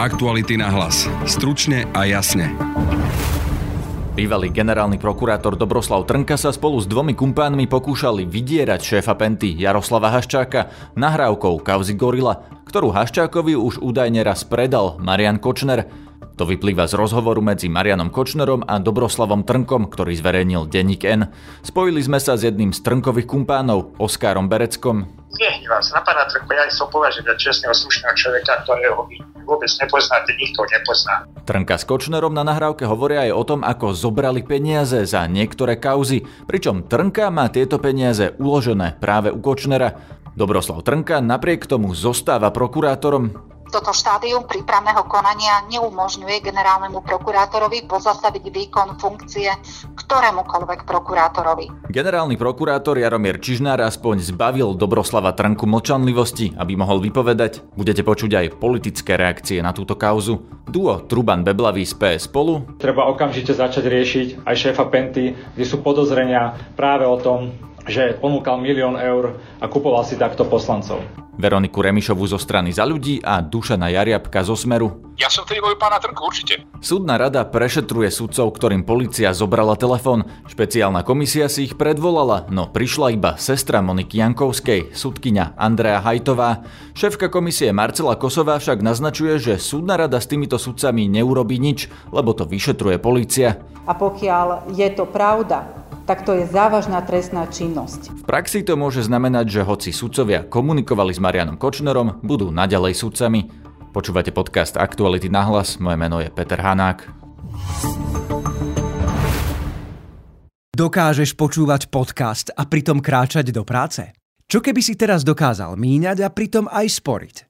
Aktuality na hlas. Stručne a jasne. Bývalý generálny prokurátor Dobroslav Trnka sa spolu s dvomi kumpánmi pokúšali vydierať šéfa Penty Jaroslava Haščáka nahrávkou kauzy Gorila, ktorú Haščákovi už údajne raz predal Marian Kočner. To vyplýva z rozhovoru medzi Marianom Kočnerom a Dobroslavom Trnkom, ktorý zverejnil denník N. Spojili sme sa s jedným z Trnkových kumpánov, Oskárom Bereckom, nehnevám sa na pána ja som považujem za čestného, slušného človeka, ktorého vy vôbec nepoznáte, nikto nepozná. Trnka s Kočnerom na nahrávke hovoria aj o tom, ako zobrali peniaze za niektoré kauzy, pričom Trnka má tieto peniaze uložené práve u Kočnera. Dobroslav Trnka napriek tomu zostáva prokurátorom, toto štádium prípravného konania neumožňuje generálnemu prokurátorovi pozastaviť výkon funkcie ktorémukoľvek prokurátorovi. Generálny prokurátor Jaromír Čižnár aspoň zbavil Dobroslava Trnku mlčanlivosti, aby mohol vypovedať. Budete počuť aj politické reakcie na túto kauzu. Duo Truban Beblavý z PS spolu. Treba okamžite začať riešiť aj šéfa Penty, kde sú podozrenia práve o tom, že ponúkal milión eur a kupoval si takto poslancov. Veroniku Remišovu zo strany za ľudí a Dušana Jariabka zo Smeru. Ja som tedy pána Trnku, určite. Súdna rada prešetruje sudcov, ktorým policia zobrala telefón. Špeciálna komisia si ich predvolala, no prišla iba sestra Moniky Jankovskej, sudkyňa Andrea Hajtová. Šéfka komisie Marcela Kosová však naznačuje, že súdna rada s týmito sudcami neurobí nič, lebo to vyšetruje policia. A pokiaľ je to pravda, tak to je závažná trestná činnosť. V praxi to môže znamenať, že hoci sudcovia komunikovali s Marianom Kočnerom, budú naďalej sudcami. Počúvate podcast Aktuality na hlas, moje meno je Peter Hanák. Dokážeš počúvať podcast a pritom kráčať do práce? Čo keby si teraz dokázal míňať a pritom aj sporiť?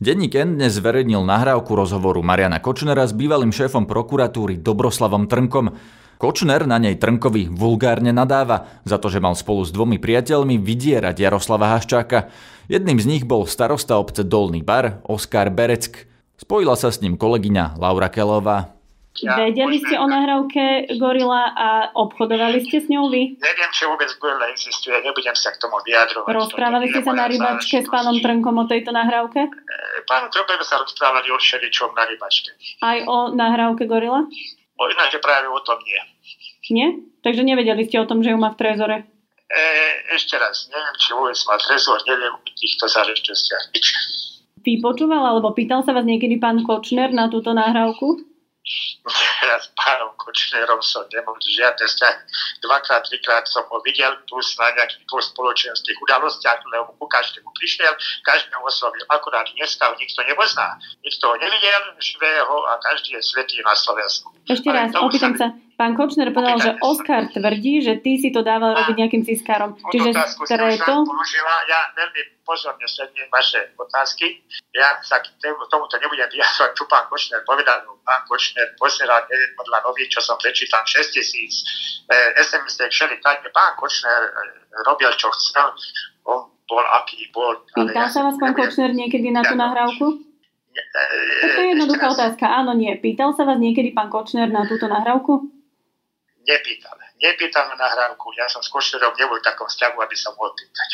Denník N dnes zverejnil nahrávku rozhovoru Mariana Kočnera s bývalým šéfom prokuratúry Dobroslavom Trnkom. Kočner na nej Trnkovi vulgárne nadáva za to, že mal spolu s dvomi priateľmi vydierať Jaroslava Haščáka. Jedným z nich bol starosta obce Dolný bar Oskar Bereck. Spojila sa s ním kolegyňa Laura Kelová. Ja, Vedeli ste o nahrávke Gorila a obchodovali ste s ňou vy? Neviem, či vôbec Gorila existuje, nebudem sa k tomu vyjadrovať. Rozprávali ste sa na rybačke s pánom Trnkom o tejto nahrávke? E, pán Trnkom sa rozprávali o všeličom na rybačke. Aj o nahrávke Gorila? Možno, že práve o tom nie. Nie? Takže nevedeli ste o tom, že ju má v trezore? E, ešte raz, neviem, či vôbec má trezor, neviem o týchto záležitostiach nič. Vypočúval alebo pýtal sa vás niekedy pán Kočner na túto nahrávku? S pánom Kočnerom som nemohol žiadne vzťahy. Dvakrát, trikrát som ho videl plus na nejakých dvoch spoločenských udalostiach, lebo ku každému prišiel, každého oslovil. Akurát dneska ho nikto nepozná. Nikto ho nevidel živého a každý je svetý na Slovensku. Ešte raz, opýtam sa, Pán Kočner povedal, že Oskar tvrdí, že ty si to dával robiť nejakým ciskarom. Čiže streto... Ja veľmi pozorne sledujem vaše otázky. Ja sa k tomuto nebudem vyjadrovať, čo pán Kočner povedal. No, pán Kočner posielal, neviem, podľa nových, čo som prečítal, 6 tisíc eh, SMS-ek, všeli tak. Pán Kočner eh, robil, čo chcel. On bol, aký bol. Pýtal ja sa vás pán Kočner niekedy na tú nahrávku? To je jednoduchá otázka. Áno, nie. Pýtal sa vás niekedy pán Kočner na túto nahrávku? Nepýtal na nahrávku. Ja som s Kočnerom nebol v takom vzťahu, aby sa mohol pýtať.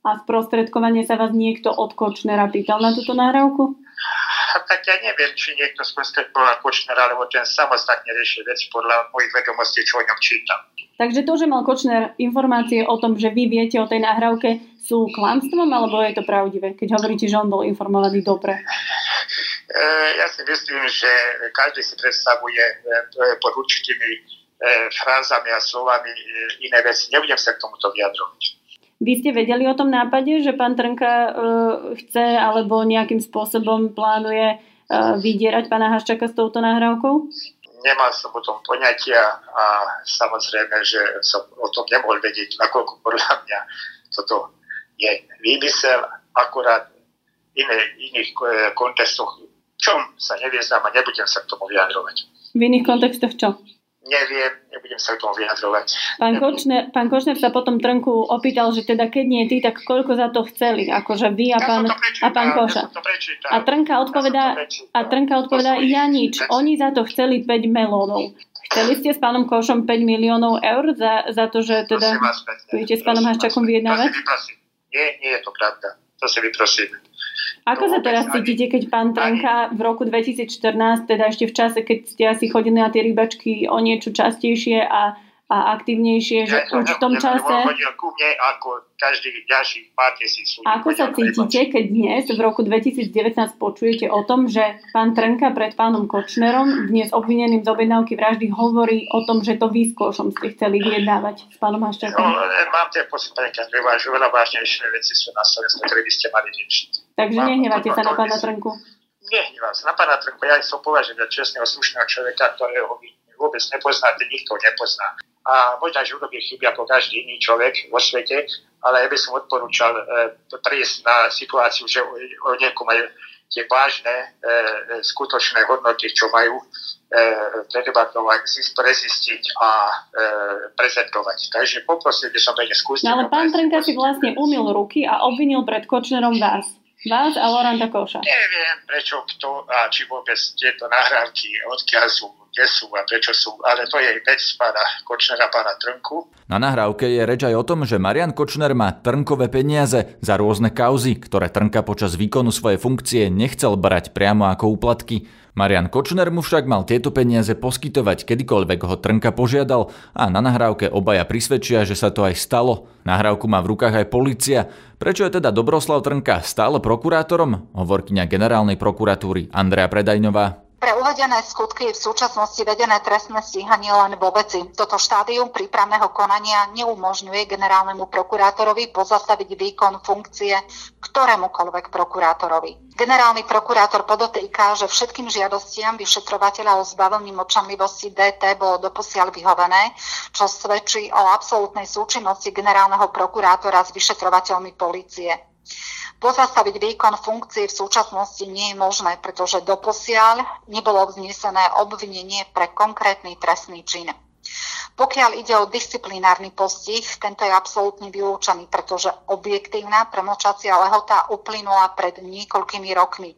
A sprostredkovanie sa vás niekto od Kočnera pýtal na túto nahrávku? A tak ja neviem, či niekto sprostredkoval Kočnera, alebo ten samostatne rieši veci podľa mojich vedomostí, čo o ňom čítam. Takže to, že mal Kočner informácie o tom, že vy viete o tej nahrávke, sú klamstvom, alebo je to pravdivé, keď hovoríte, že on bol informovaný dobre? E, ja si myslím, že každý si predstavuje e, pod určitými frázami a slovami e, iné veci. Nebudem sa k tomuto vyjadrovať. Vy ste vedeli o tom nápade, že pán Trnka uh, chce alebo nejakým spôsobom plánuje uh, vydierať pána Haščaka s touto nahrávkou? Nemal som o tom poňatia a samozrejme, že som o tom nemohol vedieť, nakoľko podľa mňa toto je výmysel, akurát iné, iných kontextoch, čom sa nevieznam a nebudem sa k tomu vyjadrovať. V iných kontextoch čo? Neviem, nebudem sa k tomu vyjadrovať. Pán Kočner, pán Kočner sa potom Trnku opýtal, že teda keď nie ty, tak koľko za to chceli, akože vy a pán, ja a pán Koša. Ja a Trnka odpovedá, ja a Trnka odpovedá, ja nič, oni za to chceli 5 melónov. Chceli ste s pánom Košom 5 miliónov eur za, za to, že teda budete s pánom Haščakom vyjednávať? Nie, nie je to pravda. To si vyprosím. Ako sa teraz cítite, keď pán Trnka v roku 2014, teda ešte v čase, keď ste asi chodili na tie rybačky o niečo častejšie a a aktívnejšie, že ja už v tom čase... ku mne ako každý ďalší pár tisíc Ako sa cítite, keď dnes v roku 2019 počujete o tom, že pán Trnka pred pánom Kočnerom, dnes obvineným z objednávky vraždy, hovorí o tom, že to vy s Košom ste chceli vyjednávať s pánom Haščakom? No, mám tie pocit, že veľa vážnejšie veci sú na Slovensku, ktoré by ste mali riešiť. Takže nehnevate sa na pána Trnku? Nehnevám sa na pána Trnku. Ja som považujem za čestného, slušného človeka, ktorého vôbec nepoznáte, nikto nepozná a možno, že urobí chyby ako každý iný človek vo svete, ale ja by som odporúčal e, prísť na situáciu, že o, o niekom majú tie vážne e, skutočné hodnoty, čo majú e, predebatovať, prezistiť a e, prezentovať. Takže poprosil by som veľmi skúsiť. No ale pán Trnka si vlastne umil ruky a obvinil pred Kočnerom vás. Vás a Loranta Koša. Neviem, prečo kto a či vôbec tieto nahrávky, odkiaľ sú kde sú a prečo sú, ale to je vec pána Kočnera, pána Trnku. Na nahrávke je reč aj o tom, že Marian Kočner má Trnkové peniaze za rôzne kauzy, ktoré Trnka počas výkonu svojej funkcie nechcel brať priamo ako úplatky. Marian Kočner mu však mal tieto peniaze poskytovať kedykoľvek ho Trnka požiadal a na nahrávke obaja prisvedčia, že sa to aj stalo. Nahrávku má v rukách aj policia. Prečo je teda Dobroslav Trnka stále prokurátorom? Hovorkyňa generálnej prokuratúry Andrea Predajňová. Pre uvedené skutky je v súčasnosti vedené trestné stíhanie len vo veci. Toto štádium prípravného konania neumožňuje generálnemu prokurátorovi pozastaviť výkon funkcie ktorémukoľvek prokurátorovi. Generálny prokurátor podotýka, že všetkým žiadostiam vyšetrovateľa o zbavení močanlivosti DT bolo doposiaľ vyhovené, čo svedčí o absolútnej súčinnosti generálneho prokurátora s vyšetrovateľmi policie. Pozastaviť výkon funkcie v súčasnosti nie je možné, pretože doposiaľ nebolo vznesené obvinenie pre konkrétny trestný čin. Pokiaľ ide o disciplinárny postih, tento je absolútne vylúčený, pretože objektívna premočacia lehota uplynula pred niekoľkými rokmi.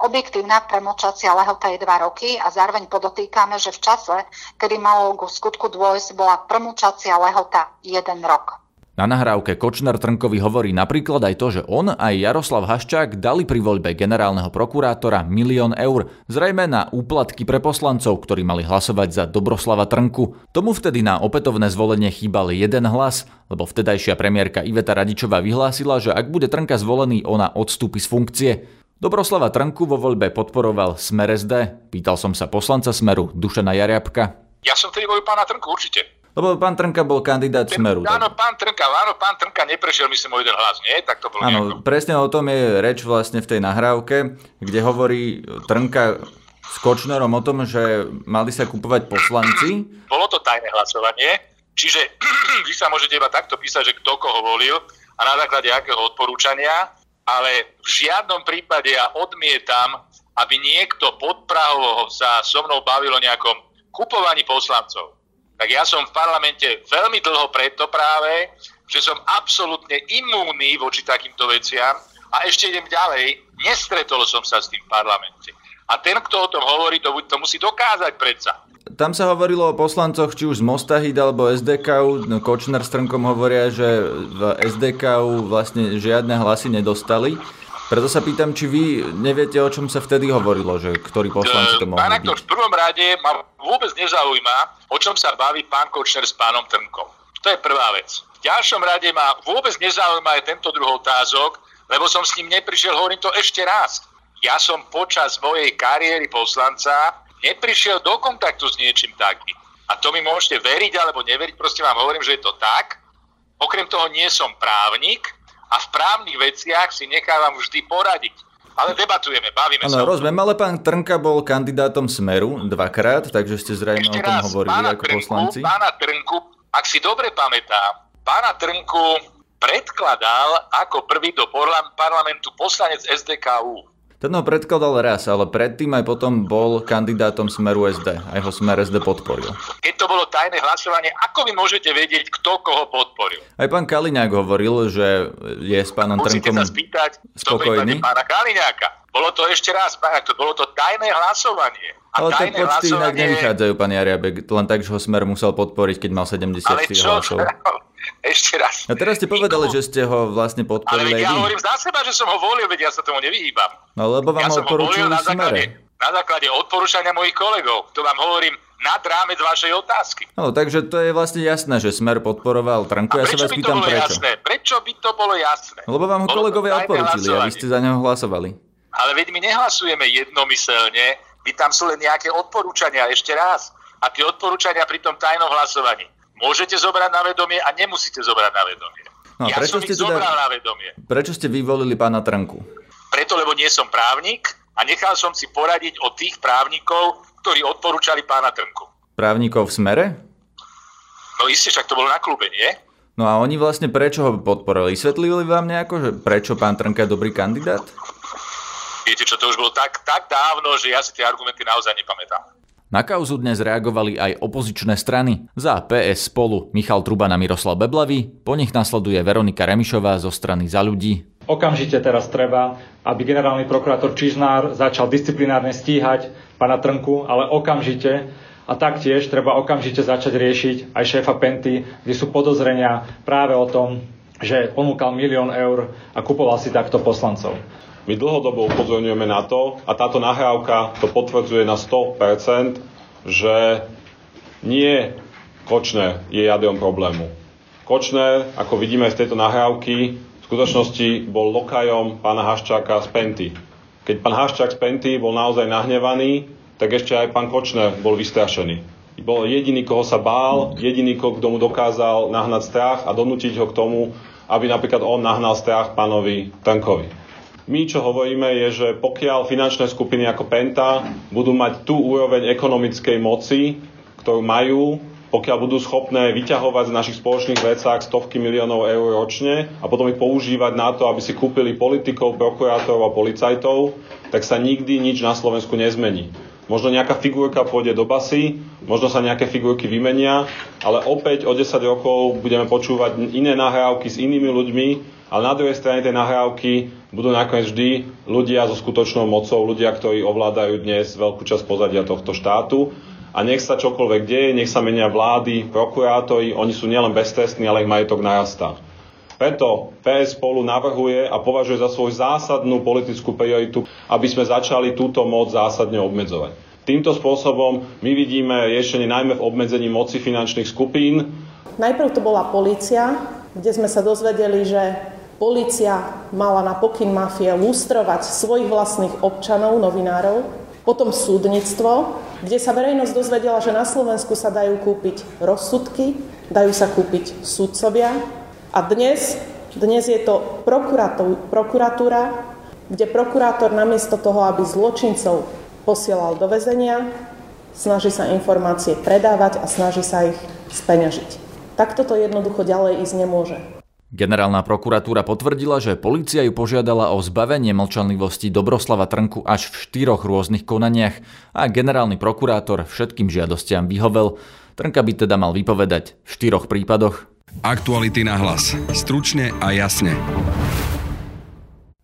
Objektívna premočacia lehota je 2 roky a zároveň podotýkame, že v čase, kedy malo ku skutku dôjsť, bola premočacia lehota 1 rok. Na nahrávke Kočner Trnkovi hovorí napríklad aj to, že on aj Jaroslav Haščák dali pri voľbe generálneho prokurátora milión eur, zrejme na úplatky pre poslancov, ktorí mali hlasovať za Dobroslava Trnku. Tomu vtedy na opätovné zvolenie chýbal jeden hlas, lebo vtedajšia premiérka Iveta Radičová vyhlásila, že ak bude Trnka zvolený, ona odstúpi z funkcie. Dobroslava Trnku vo voľbe podporoval Smer SD. Pýtal som sa poslanca Smeru Dušana Jariabka. Ja som vtedy volil pána Trnku, určite. Lebo pán Trnka bol kandidát Smeru. Áno, tak. pán Trnka, áno, pán Trnka neprešiel, myslím, o jeden hlas, nie? Tak to bolo Áno, nejako. presne o tom je reč vlastne v tej nahrávke, kde hovorí Trnka s Kočnerom o tom, že mali sa kupovať poslanci. Bolo to tajné hlasovanie, čiže vy sa môžete iba takto písať, že kto koho volil a na základe akého odporúčania, ale v žiadnom prípade ja odmietam, aby niekto pod Prahou sa so mnou bavil o nejakom kupovaní poslancov tak ja som v parlamente veľmi dlho preto práve, že som absolútne imúnny voči takýmto veciam a ešte idem ďalej, nestretol som sa s tým v parlamente. A ten, kto o tom hovorí, to, to musí dokázať predsa. Tam sa hovorilo o poslancoch, či už z Mostahid alebo SDK. No, Kočner s Trnkom hovoria, že v SDK vlastne žiadne hlasy nedostali. Preto sa pýtam, či vy neviete, o čom sa vtedy hovorilo, že ktorí poslanci to mohli Pán byť. v prvom rade ma vôbec nezaujíma, o čom sa baví pán Kočner s pánom Trnkom. To je prvá vec. V ďalšom rade ma vôbec nezaujíma aj tento druh otázok, lebo som s ním neprišiel, hovorím to ešte raz. Ja som počas mojej kariéry poslanca neprišiel do kontaktu s niečím takým. A to mi môžete veriť alebo neveriť, proste vám hovorím, že je to tak. Okrem toho nie som právnik, a v právnych veciach si nechávam vždy poradiť. Ale debatujeme, bavíme ano, sa. rozumiem, ale pán Trnka bol kandidátom Smeru dvakrát, takže ste zrejme Ešte o tom raz, hovorili ako Trnku, poslanci. Pána Trnku, ak si dobre pamätám, pána Trnku predkladal ako prvý do parlamentu poslanec SDKU. Ten ho predkladal raz, ale predtým aj potom bol kandidátom Smeru SD. Aj ho Smer SD podporil. Keď to bolo tajné hlasovanie, ako vy môžete vedieť, kto koho podporil? Aj pán Kaliňák hovoril, že je s pánom Musíte Trnkom sa spýtať spokojný. pána Kaliňáka. Bolo to ešte raz, pán, to bolo to tajné hlasovanie. A Ale tie počty inak hlasovanie- nevychádzajú, pán Jariabek, len tak, že ho Smer musel podporiť, keď mal 74 Ale čo? hlasov. Ešte raz. A teraz ste povedali, že ste ho vlastne Ale podporili aj ja hovorím za seba, že som ho volil, veď ja sa tomu nevyhýbam. No lebo vám ja ho odporúčili na základe, na základe odporúčania mojich kolegov. To vám hovorím nad rámec vašej otázky. No, takže to je vlastne jasné, že Smer podporoval Trnku. Ja sa vás by to pýtam bolo prečo. jasné? Prečo by to bolo jasné? Lebo vám ho Bolo kolegovia odporúčili a vy ste za neho hlasovali. Ale veď my nehlasujeme jednomyselne, my tam sú len nejaké odporúčania, ešte raz. A tie odporúčania pri tom tajnom hlasovaní môžete zobrať na vedomie a nemusíte zobrať na vedomie. No, ja prečo som ste ich teda- zobral na vedomie. Prečo ste vyvolili pána Trnku? Preto, lebo nie som právnik a nechal som si poradiť od tých právnikov, ktorí odporúčali pána Trnku. Právnikov v Smere? No isté, však to bolo na klube, nie? No a oni vlastne prečo ho podporili? Vysvetlili vám nejako, že prečo pán Trnka je dobrý kandidát? Viete čo, to už bolo tak, tak dávno, že ja si tie argumenty naozaj nepamätám. Na kauzu dnes reagovali aj opozičné strany. Za PS spolu Michal Truban a Miroslav Beblavý, po nich nasleduje Veronika Remišová zo strany Za ľudí. Okamžite teraz treba, aby generálny prokurátor Čižnár začal disciplinárne stíhať pána Trnku, ale okamžite a taktiež treba okamžite začať riešiť aj šéfa Penty, kde sú podozrenia práve o tom, že ponúkal milión eur a kupoval si takto poslancov. My dlhodobo upozorňujeme na to a táto nahrávka to potvrdzuje na 100%, že nie Kočner je jadrom problému. Kočner, ako vidíme z tejto nahrávky, v skutočnosti bol lokajom pána Haščáka z Penty. Keď pán Haščák z Penty bol naozaj nahnevaný, tak ešte aj pán Kočner bol vystrašený. Bol jediný, koho sa bál, jediný, kto mu dokázal nahnať strach a donútiť ho k tomu, aby napríklad on nahnal strach pánovi Trnkovi. My, čo hovoríme, je, že pokiaľ finančné skupiny ako Penta budú mať tú úroveň ekonomickej moci, ktorú majú, pokiaľ budú schopné vyťahovať z našich spoločných vecách stovky miliónov eur ročne a potom ich používať na to, aby si kúpili politikov, prokurátorov a policajtov, tak sa nikdy nič na Slovensku nezmení. Možno nejaká figurka pôjde do basy, možno sa nejaké figurky vymenia, ale opäť o 10 rokov budeme počúvať iné nahrávky s inými ľuďmi, ale na druhej strane tej nahrávky budú nakoniec vždy ľudia so skutočnou mocou, ľudia, ktorí ovládajú dnes veľkú časť pozadia tohto štátu. A nech sa čokoľvek deje, nech sa menia vlády, prokurátori, oni sú nielen beztrestní, ale ich majetok narastá. Preto PS spolu navrhuje a považuje za svoju zásadnú politickú prioritu, aby sme začali túto moc zásadne obmedzovať. Týmto spôsobom my vidíme riešenie najmä v obmedzení moci finančných skupín. Najprv to bola polícia, kde sme sa dozvedeli, že polícia mala na pokyn mafie lustrovať svojich vlastných občanov, novinárov, potom súdnictvo, kde sa verejnosť dozvedela, že na Slovensku sa dajú kúpiť rozsudky, dajú sa kúpiť súdcovia a dnes, dnes je to prokuratúra, kde prokurátor namiesto toho, aby zločincov posielal do väzenia, snaží sa informácie predávať a snaží sa ich speňažiť. Takto to jednoducho ďalej ísť nemôže. Generálna prokuratúra potvrdila, že polícia ju požiadala o zbavenie mlčanlivosti Dobroslava Trnku až v štyroch rôznych konaniach a generálny prokurátor všetkým žiadostiam vyhovel. Trnka by teda mal vypovedať v štyroch prípadoch. Aktuality na hlas. Stručne a jasne.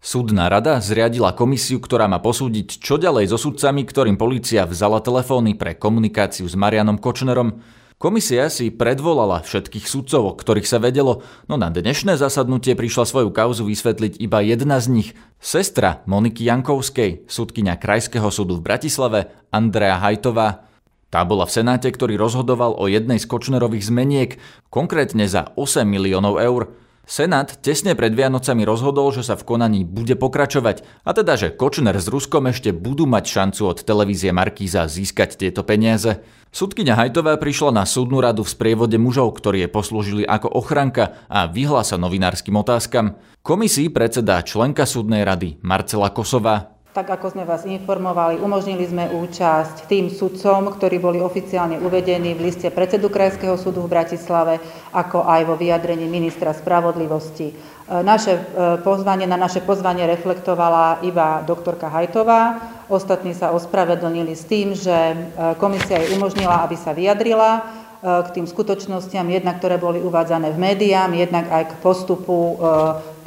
Súdna rada zriadila komisiu, ktorá má posúdiť, čo ďalej so sudcami, ktorým polícia vzala telefóny pre komunikáciu s Marianom Kočnerom. Komisia si predvolala všetkých sudcov, o ktorých sa vedelo, no na dnešné zasadnutie prišla svoju kauzu vysvetliť iba jedna z nich. Sestra Moniky Jankovskej, sudkynia Krajského súdu v Bratislave, Andrea Hajtová. Tá bola v Senáte, ktorý rozhodoval o jednej z Kočnerových zmeniek, konkrétne za 8 miliónov eur. Senát tesne pred Vianocami rozhodol, že sa v konaní bude pokračovať a teda, že Kočner s Ruskom ešte budú mať šancu od televízie Markíza získať tieto peniaze. Sudkyňa Hajtová prišla na súdnu radu v sprievode mužov, ktorí je poslúžili ako ochranka a vyhla sa novinárskym otázkam. Komisii predsedá členka súdnej rady Marcela Kosová. Tak ako sme vás informovali, umožnili sme účasť tým sudcom, ktorí boli oficiálne uvedení v liste predsedu Krajského súdu v Bratislave, ako aj vo vyjadrení ministra spravodlivosti. E, naše e, pozvanie, na naše pozvanie reflektovala iba doktorka Hajtová. Ostatní sa ospravedlnili s tým, že e, komisia jej umožnila, aby sa vyjadrila k tým skutočnostiam, jednak ktoré boli uvádzané v médiám, jednak aj k postupu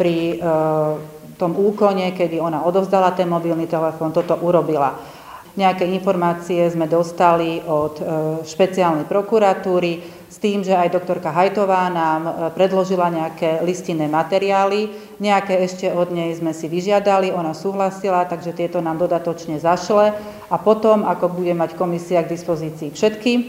pri tom úkone, kedy ona odovzdala ten mobilný telefón, toto urobila. Nejaké informácie sme dostali od e, špeciálnej prokuratúry s tým, že aj doktorka Hajtová nám e, predložila nejaké listinné materiály, nejaké ešte od nej sme si vyžiadali, ona súhlasila, takže tieto nám dodatočne zašle a potom, ako bude mať komisia k dispozícii všetky e,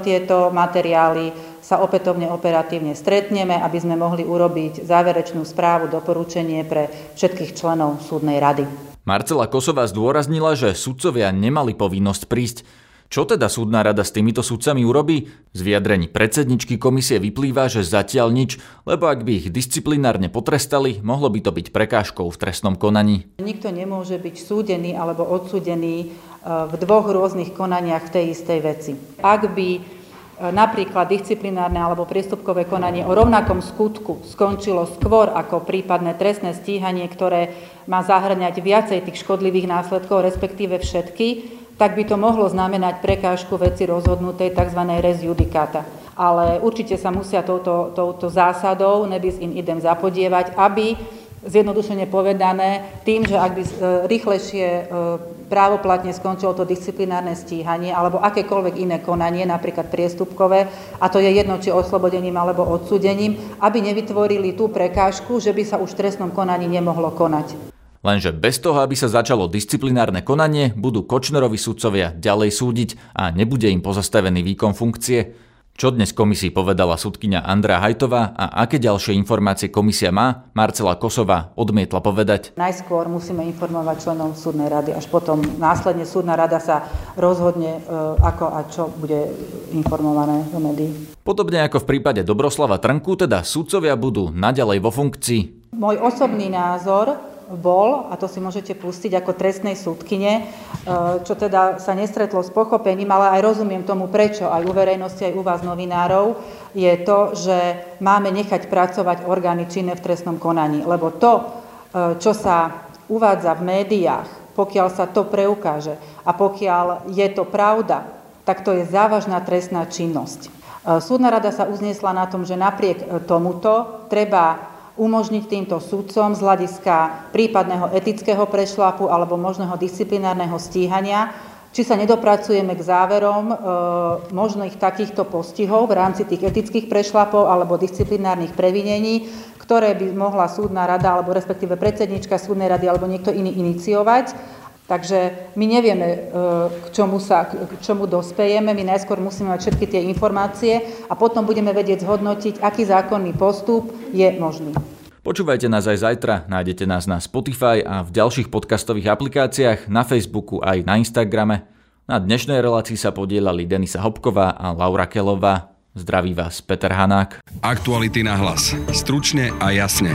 tieto materiály, sa opätovne operatívne stretneme, aby sme mohli urobiť záverečnú správu, doporučenie pre všetkých členov súdnej rady. Marcela Kosová zdôraznila, že sudcovia nemali povinnosť prísť. Čo teda súdna rada s týmito sudcami urobí? Z vyjadrení predsedničky komisie vyplýva, že zatiaľ nič, lebo ak by ich disciplinárne potrestali, mohlo by to byť prekážkou v trestnom konaní. Nikto nemôže byť súdený alebo odsudený eh, v dvoch rôznych konaniach v tej istej veci. Ak by napríklad disciplinárne alebo priestupkové konanie o rovnakom skutku skončilo skôr ako prípadné trestné stíhanie, ktoré má zahrňať viacej tých škodlivých následkov, respektíve všetky, tak by to mohlo znamenať prekážku veci rozhodnutej tzv. res judicata. Ale určite sa musia touto, touto zásadou nebis in idem zapodievať, aby zjednodušene povedané, tým, že ak by e, rýchlejšie e, právoplatne skončilo to disciplinárne stíhanie alebo akékoľvek iné konanie, napríklad priestupkové, a to je jedno, či oslobodením alebo odsúdením, aby nevytvorili tú prekážku, že by sa už v trestnom konaní nemohlo konať. Lenže bez toho, aby sa začalo disciplinárne konanie, budú Kočnerovi sudcovia ďalej súdiť a nebude im pozastavený výkon funkcie. Čo dnes komisii povedala sudkynia Andrea Hajtová a aké ďalšie informácie komisia má, Marcela Kosová odmietla povedať. Najskôr musíme informovať členov súdnej rady, až potom následne súdna rada sa rozhodne, e, ako a čo bude informované do médií. Podobne ako v prípade Dobroslava Trnku, teda sudcovia budú naďalej vo funkcii. Môj osobný názor bol, a to si môžete pustiť ako trestnej súdkyne, e, čo teda sa nestretlo s pochopením, ale aj rozumiem tomu, prečo aj u verejnosti, aj u vás novinárov, je to, že máme nechať pracovať orgány činné v trestnom konaní. Lebo to, e, čo sa uvádza v médiách, pokiaľ sa to preukáže a pokiaľ je to pravda, tak to je závažná trestná činnosť. E, súdna rada sa uznesla na tom, že napriek tomuto treba umožniť týmto sudcom z hľadiska prípadného etického prešlapu alebo možného disciplinárneho stíhania, či sa nedopracujeme k záverom e, možných takýchto postihov v rámci tých etických prešlapov alebo disciplinárnych previnení, ktoré by mohla súdna rada alebo respektíve predsednička súdnej rady alebo niekto iný iniciovať Takže my nevieme, e, k čomu, sa, k čomu dospejeme. My najskôr musíme mať všetky tie informácie a potom budeme vedieť zhodnotiť, aký zákonný postup je možný. Počúvajte nás aj zajtra, nájdete nás na Spotify a v ďalších podcastových aplikáciách, na Facebooku aj na Instagrame. Na dnešnej relácii sa podielali Denisa Hopková a Laura Kelová. Zdraví vás Peter Hanák. Aktuality na hlas. Stručne a jasne.